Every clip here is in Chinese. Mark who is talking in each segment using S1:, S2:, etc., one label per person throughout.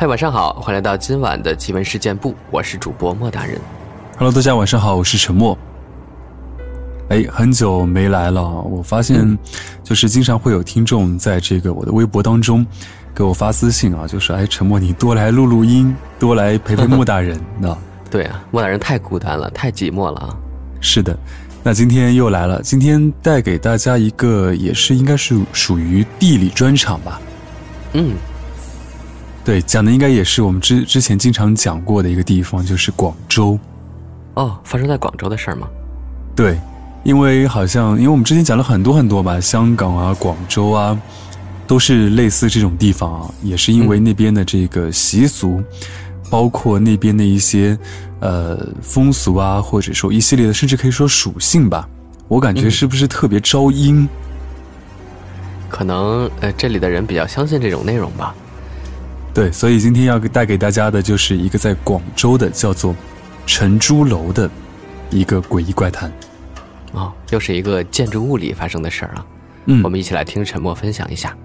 S1: 嗨，晚上好，欢迎来到今晚的奇闻事件部，我是主播莫大人。
S2: Hello，大家晚上好，我是陈默。哎，很久没来了，我发现就是经常会有听众在这个我的微博当中给我发私信啊，就是哎，陈默你多来录录音，多来陪陪莫大人那
S1: 对啊，莫大人太孤单了，太寂寞了啊。
S2: 是的，那今天又来了，今天带给大家一个也是应该是属于地理专场吧。
S1: 嗯，
S2: 对，讲的应该也是我们之之前经常讲过的一个地方，就是广州。
S1: 哦，发生在广州的事儿吗？
S2: 对，因为好像因为我们之前讲了很多很多吧，香港啊、广州啊，都是类似这种地方啊，也是因为那边的这个习俗，包括那边的一些呃风俗啊，或者说一系列的，甚至可以说属性吧，我感觉
S1: 嗯
S2: 是不是特别招阴？
S1: 可能呃，这里的人比较相信这种内容吧。
S2: 对，所以今天要带给大家的就是一个在广州的叫做陈朱楼的一个诡异怪谈。
S1: 哦，又是一个建筑物里发生的事儿啊。
S2: 嗯
S1: 我们一起来听陈默分享一下。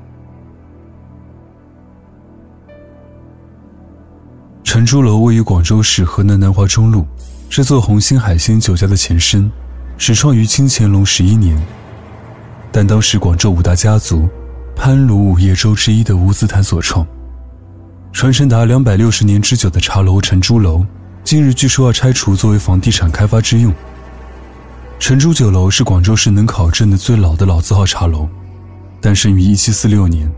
S2: 陈朱楼位于广州市河南南华中路，这座红星海鲜酒家的前身，始创于清乾隆十一年。但当时广州五大家族潘卢五叶洲之一的吴子坦所创，传承达两百六十年之久的茶楼陈朱楼，今日据说要拆除作为房地产开发之用。陈朱酒楼是广州市能考证的最老的老字号茶楼，诞生于一七四六年，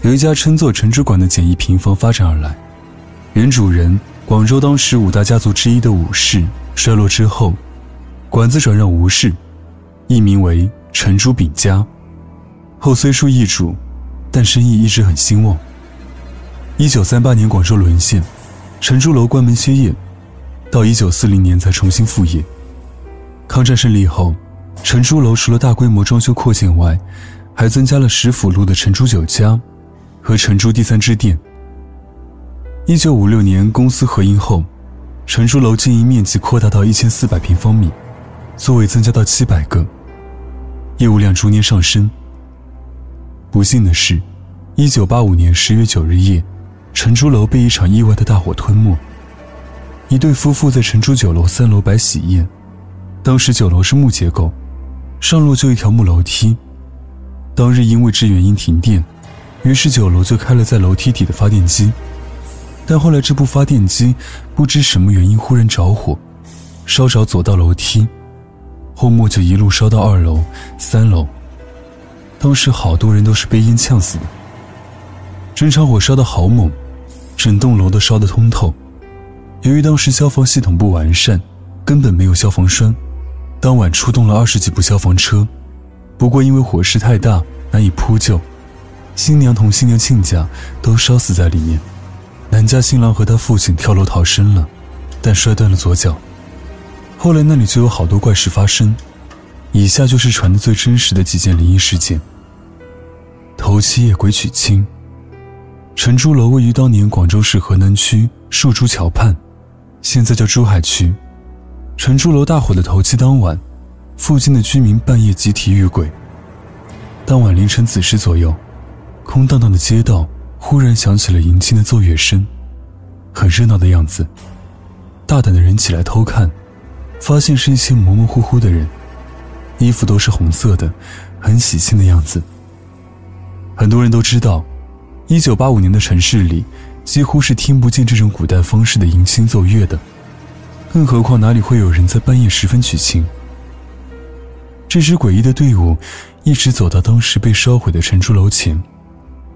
S2: 由一家称作陈朱馆的简易平房发展而来。原主人广州当时五大家族之一的武氏衰落之后，馆子转让吴氏，易名为陈朱炳家。后虽出易主，但生意一直很兴旺。一九三八年广州沦陷，陈朱楼关门歇业，到一九四零年才重新复业。抗战胜利后，陈朱楼除了大规模装修扩建外，还增加了石府路的陈朱酒家和陈朱第三支店。一九五六年公司合营后，陈朱楼经营面积扩大到一千四百平方米，座位增加到七百个，业务量逐年上升。不幸的是，一九八五年十月九日夜，陈朱楼被一场意外的大火吞没。一对夫妇在陈朱酒楼三楼摆喜宴，当时酒楼是木结构，上路就一条木楼梯。当日因为致原因停电，于是酒楼就开了在楼梯底的发电机。但后来这部发电机不知什么原因忽然着火，烧着左道楼梯，后末就一路烧到二楼、三楼。当时好多人都是被烟呛死的。整场火烧得好猛，整栋楼都烧得通透。由于当时消防系统不完善，根本没有消防栓，当晚出动了二十几部消防车，不过因为火势太大，难以扑救，新娘同新娘亲家都烧死在里面。男家新郎和他父亲跳楼逃生了，但摔断了左脚。后来那里就有好多怪事发生，以下就是传的最真实的几件灵异事件。头七夜鬼娶亲。陈朱楼位于当年广州市河南区树珠桥畔，现在叫珠海区。陈朱楼大火的头七当晚，附近的居民半夜集体遇鬼。当晚凌晨子时左右，空荡荡的街道。忽然响起了迎亲的奏乐声，很热闹的样子。大胆的人起来偷看，发现是一些模模糊糊的人，衣服都是红色的，很喜庆的样子。很多人都知道，一九八五年的城市里几乎是听不见这种古代方式的迎亲奏乐的，更何况哪里会有人在半夜时分娶亲？这支诡异的队伍一直走到当时被烧毁的陈朱楼前。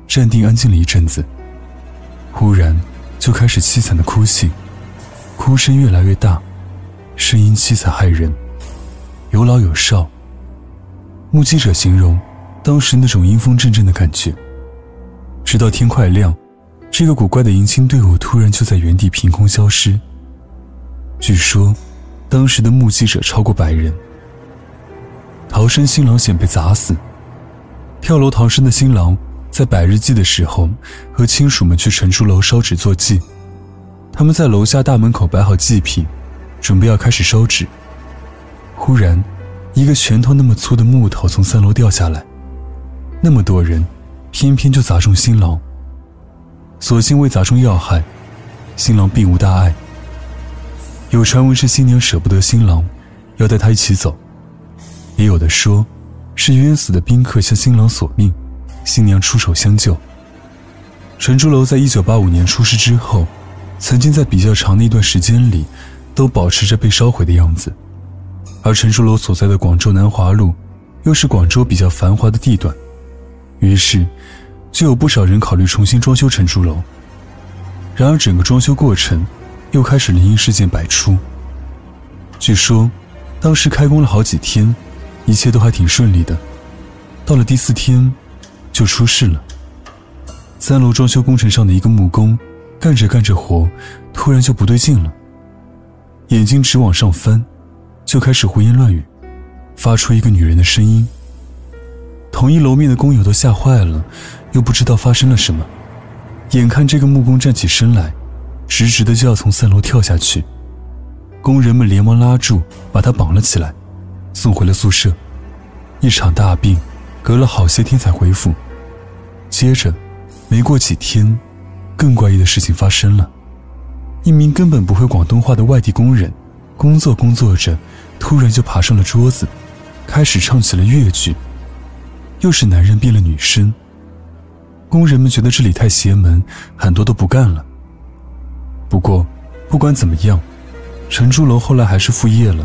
S2: 站定安静了一阵子，忽然就开始凄惨的哭泣，哭声越来越大，声音凄惨骇人，有老有少。目击者形容当时那种阴风阵阵的感觉。直到天快亮，这个古怪的迎亲队伍突然就在原地凭空消失。据说，当时的目击者超过百人。逃生新郎险被砸死，跳楼逃生的新郎。在百日祭的时候，和亲属们去陈朱楼烧纸做祭。他们在楼下大门口摆好祭品，准备要开始烧纸。忽然，一个拳头那么粗的木头从三楼掉下来，那么多人，偏偏就砸中新郎。所幸未砸中要害，新郎并无大碍。有传闻是新娘舍不得新郎，要带他一起走；也有的说，是冤死的宾客向新郎索命，新娘出手相救。陈朱楼在一九八五年出事之后，曾经在比较长的一段时间里，都保持着被烧毁的样子。而陈朱楼所在的广州南华路，又是广州比较繁华的地段，于是。就有不少人考虑重新装修陈朱楼，然而整个装修过程又开始灵异事件百出。据说，当时开工了好几天，一切都还挺顺利的，到了第四天，就出事了。三楼装修工程上的一个木工，干着干着活，突然就不对劲了，眼睛直往上翻，就开始胡言乱语，发出一个女人的声音。同一楼面的工友都吓坏了。又不知道发生了什么，眼看这个木工站起身来，直直的就要从三楼跳下去，工人们连忙拉住，把他绑了起来，送回了宿舍。一场大病，隔了好些天才恢复。接着，没过几天，更怪异的事情发生了：一名根本不会广东话的外地工人，工作工作着，突然就爬上了桌子，开始唱起了粤剧。又是男人变了女生。工人们觉得这里太邪门，很多都不干了。不过，不管怎么样，陈朱楼后来还是复业了，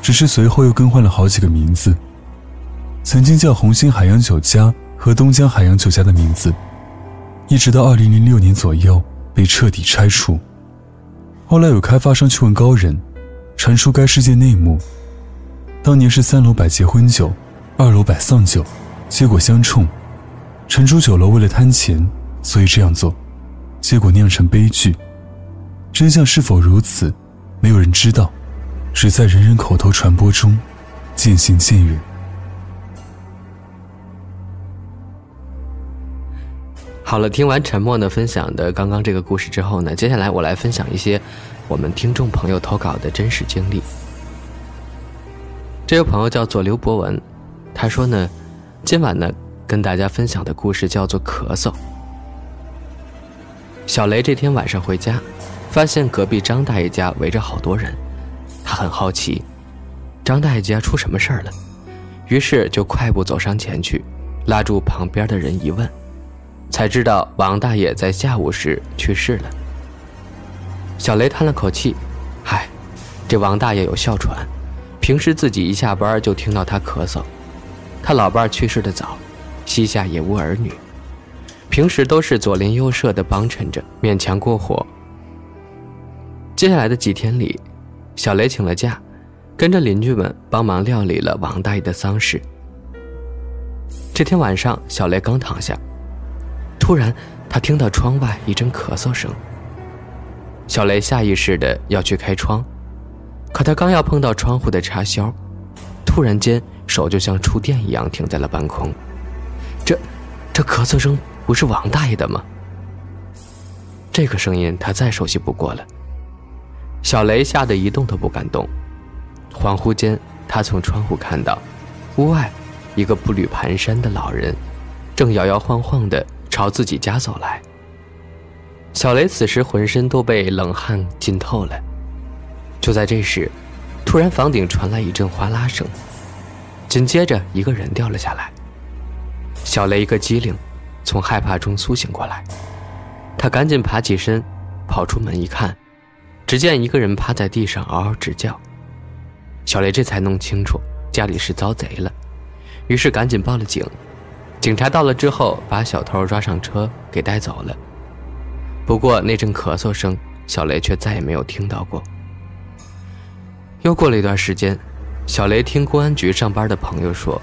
S2: 只是随后又更换了好几个名字，曾经叫红星海洋酒家和东江海洋酒家的名字，一直到二零零六年左右被彻底拆除。后来有开发商去问高人，传出该事件内幕：当年是三楼摆结婚酒，二楼摆丧酒，结果相冲。陈朱酒楼为了贪钱，所以这样做，结果酿成悲剧。真相是否如此，没有人知道，只在人人口头传播中渐行渐远。
S1: 好了，听完沉默呢分享的刚刚这个故事之后呢，接下来我来分享一些我们听众朋友投稿的真实经历。这位朋友叫做刘博文，他说呢，今晚呢。跟大家分享的故事叫做咳嗽。小雷这天晚上回家，发现隔壁张大爷家围着好多人，他很好奇，张大爷家出什么事儿了，于是就快步走上前去，拉住旁边的人一问，才知道王大爷在下午时去世了。小雷叹了口气，嗨，这王大爷有哮喘，平时自己一下班就听到他咳嗽，他老伴去世的早。膝下也无儿女，平时都是左邻右舍的帮衬着，勉强过活。接下来的几天里，小雷请了假，跟着邻居们帮忙料理了王大爷的丧事。这天晚上，小雷刚躺下，突然他听到窗外一阵咳嗽声。小雷下意识的要去开窗，可他刚要碰到窗户的插销，突然间手就像触电一样停在了半空。这，这咳嗽声不是王大爷的吗？这个声音他再熟悉不过了。小雷吓得一动都不敢动。恍惚间，他从窗户看到，屋外一个步履蹒跚的老人，正摇摇晃晃地朝自己家走来。小雷此时浑身都被冷汗浸透了。就在这时，突然房顶传来一阵哗啦声，紧接着一个人掉了下来。小雷一个机灵，从害怕中苏醒过来，他赶紧爬起身，跑出门一看，只见一个人趴在地上嗷嗷直叫。小雷这才弄清楚家里是遭贼了，于是赶紧报了警。警察到了之后，把小偷抓上车给带走了。不过那阵咳嗽声，小雷却再也没有听到过。又过了一段时间，小雷听公安局上班的朋友说。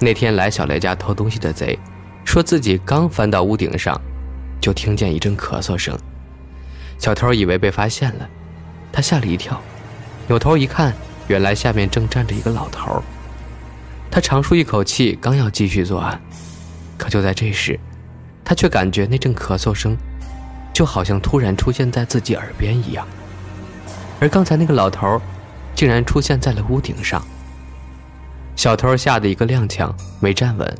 S1: 那天来小雷家偷东西的贼，说自己刚翻到屋顶上，就听见一阵咳嗽声。小偷以为被发现了，他吓了一跳，扭头一看，原来下面正站着一个老头。他长舒一口气，刚要继续作案，可就在这时，他却感觉那阵咳嗽声，就好像突然出现在自己耳边一样，而刚才那个老头，竟然出现在了屋顶上。小偷吓得一个踉跄，没站稳，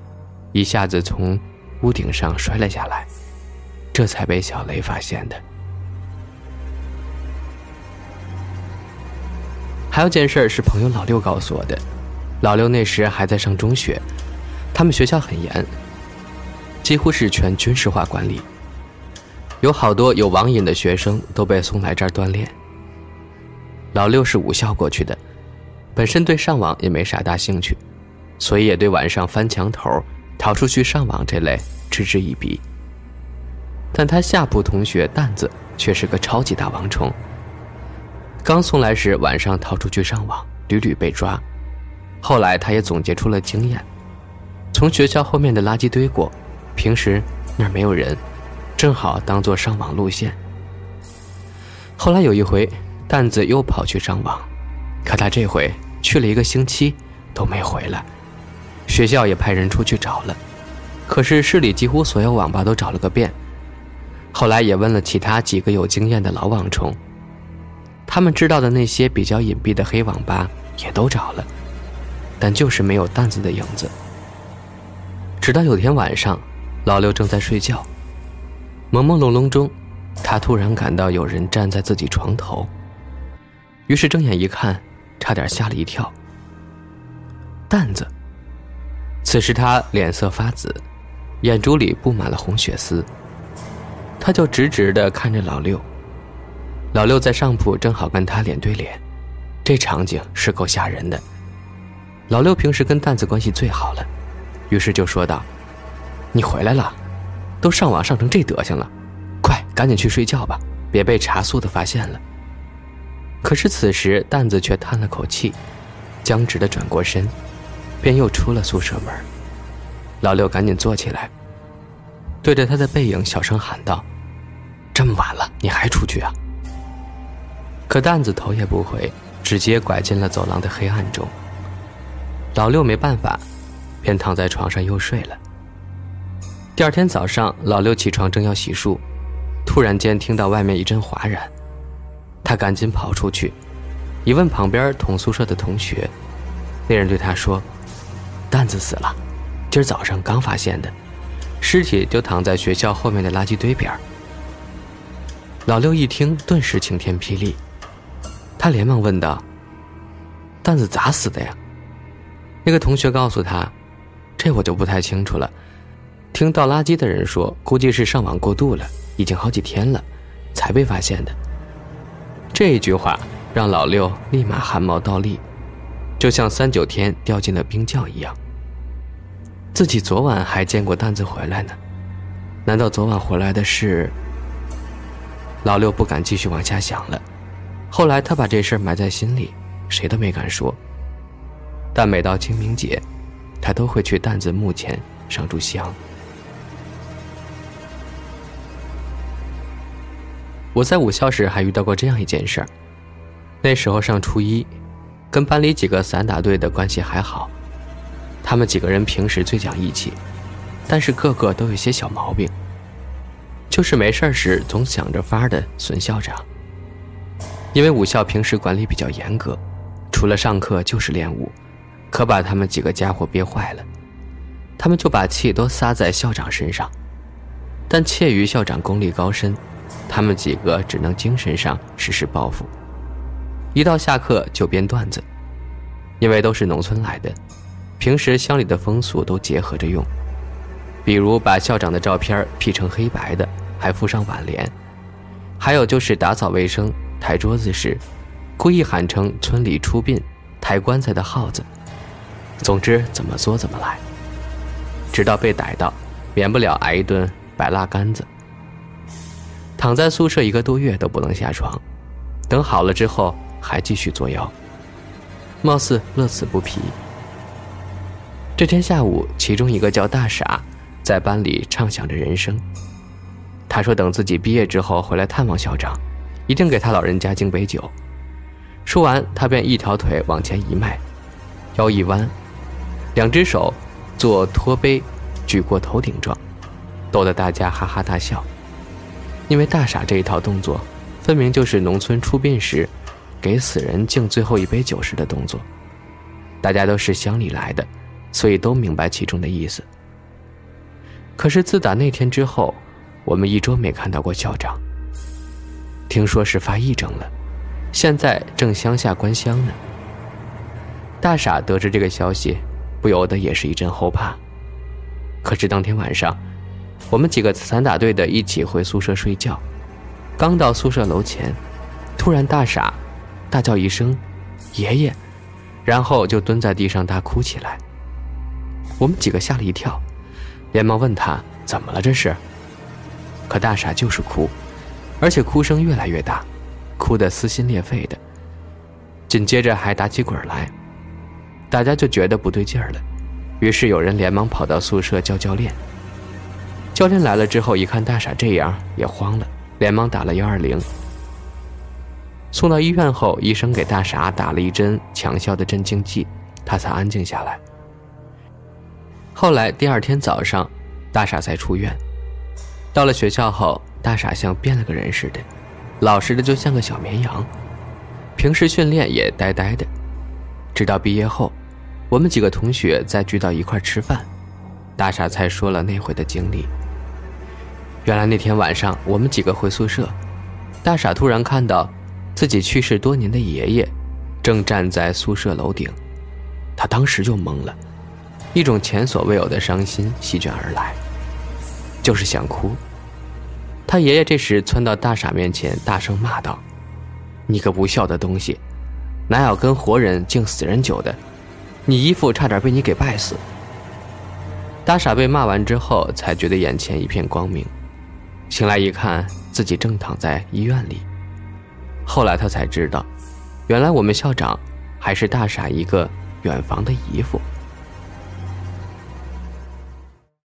S1: 一下子从屋顶上摔了下来。这才被小雷发现的。还有件事是朋友老六告诉我的，老六那时还在上中学，他们学校很严，几乎是全军事化管理，有好多有网瘾的学生都被送来这儿锻炼。老六是武校过去的，本身对上网也没啥大兴趣，所以也对晚上翻墙头、逃出去上网这类嗤之以鼻。但他下铺同学蛋子却是个超级大王虫。刚送来时晚上逃出去上网，屡屡被抓。后来他也总结出了经验，从学校后面的垃圾堆过，平时那儿没有人，正好当做上网路线。后来有一回。蛋子又跑去上网，可他这回去了一个星期都没回来，学校也派人出去找了，可是市里几乎所有网吧都找了个遍。后来也问了其他几个有经验的老网虫，他们知道的那些比较隐蔽的黑网吧也都找了，但就是没有蛋子的影子。直到有天晚上，老六正在睡觉，朦朦胧胧中，他突然感到有人站在自己床头。于是睁眼一看，差点吓了一跳。蛋子。此时他脸色发紫，眼珠里布满了红血丝。他就直直的看着老六。老六在上铺，正好跟他脸对脸，这场景是够吓人的。老六平时跟蛋子关系最好了，于是就说道：“你回来了，都上网上成这德行了，快赶紧去睡觉吧，别被查宿的发现了。”可是此时，蛋子却叹了口气，僵直的转过身，便又出了宿舍门。老六赶紧坐起来，对着他的背影小声喊道：“这么晚了，你还出去啊？”可蛋子头也不回，直接拐进了走廊的黑暗中。老六没办法，便躺在床上又睡了。第二天早上，老六起床正要洗漱，突然间听到外面一阵哗然。他赶紧跑出去，一问旁边同宿舍的同学，那人对他说：“蛋子死了，今儿早上刚发现的，尸体就躺在学校后面的垃圾堆边。”老六一听，顿时晴天霹雳，他连忙问道：“蛋子咋死的呀？”那个同学告诉他：“这我就不太清楚了，听倒垃圾的人说，估计是上网过度了，已经好几天了，才被发现的。”这一句话让老六立马汗毛倒立，就像三九天掉进了冰窖一样。自己昨晚还见过蛋子回来呢，难道昨晚回来的是？老六不敢继续往下想了。后来他把这事儿埋在心里，谁都没敢说。但每到清明节，他都会去蛋子墓前上炷香。我在武校时还遇到过这样一件事儿。那时候上初一，跟班里几个散打队的关系还好，他们几个人平时最讲义气，但是个个都有些小毛病，就是没事时总想着法的损校长。因为武校平时管理比较严格，除了上课就是练武，可把他们几个家伙憋坏了，他们就把气都撒在校长身上，但怯于校长功力高深。他们几个只能精神上实施报复，一到下课就编段子，因为都是农村来的，平时乡里的风俗都结合着用，比如把校长的照片 P 成黑白的，还附上挽联；还有就是打扫卫生、抬桌子时，故意喊成村里出殡、抬棺材的号子。总之，怎么作怎么来，直到被逮到，免不了挨一顿摆蜡杆子。躺在宿舍一个多月都不能下床，等好了之后还继续作妖，貌似乐此不疲。这天下午，其中一个叫大傻，在班里畅想着人生。他说等自己毕业之后回来探望校长，一定给他老人家敬杯酒。说完，他便一条腿往前一迈，腰一弯，两只手做托杯举过头顶状，逗得大家哈哈大笑。因为大傻这一套动作，分明就是农村出殡时，给死人敬最后一杯酒时的动作。大家都是乡里来的，所以都明白其中的意思。可是自打那天之后，我们一周没看到过校长。听说是发癔症了，现在正乡下观乡呢。大傻得知这个消息，不由得也是一阵后怕。可是当天晚上，我们几个散打队的一起回宿舍睡觉，刚到宿舍楼前，突然大傻大叫一声“爷爷”，然后就蹲在地上大哭起来。我们几个吓了一跳，连忙问他怎么了这是。可大傻就是哭。而且哭声越来越大，哭得撕心裂肺的。紧接着还打起滚来，大家就觉得不对劲儿了，于是有人连忙跑到宿舍叫教练。教练来了之后，一看大傻这样，也慌了，连忙打了幺二零。送到医院后，医生给大傻打了一针强效的镇静剂，他才安静下来。后来第二天早上，大傻才出院。到了学校后。大傻像变了个人似的，老实的就像个小绵羊，平时训练也呆呆的。直到毕业后，我们几个同学再聚到一块吃饭，大傻才说了那回的经历。原来那天晚上，我们几个回宿舍，大傻突然看到自己去世多年的爷爷正站在宿舍楼顶，他当时就懵了，一种前所未有的伤心席卷而来，就是想哭。他爷爷这时窜到大傻面前，大声骂道：“你个不孝的东西，哪有跟活人敬死人酒的？你姨父差点被你给败死。”大傻被骂完之后，才觉得眼前一片光明。醒来一看，自己正躺在医院里。后来他才知道，原来我们校长还是大傻一个远房的姨父。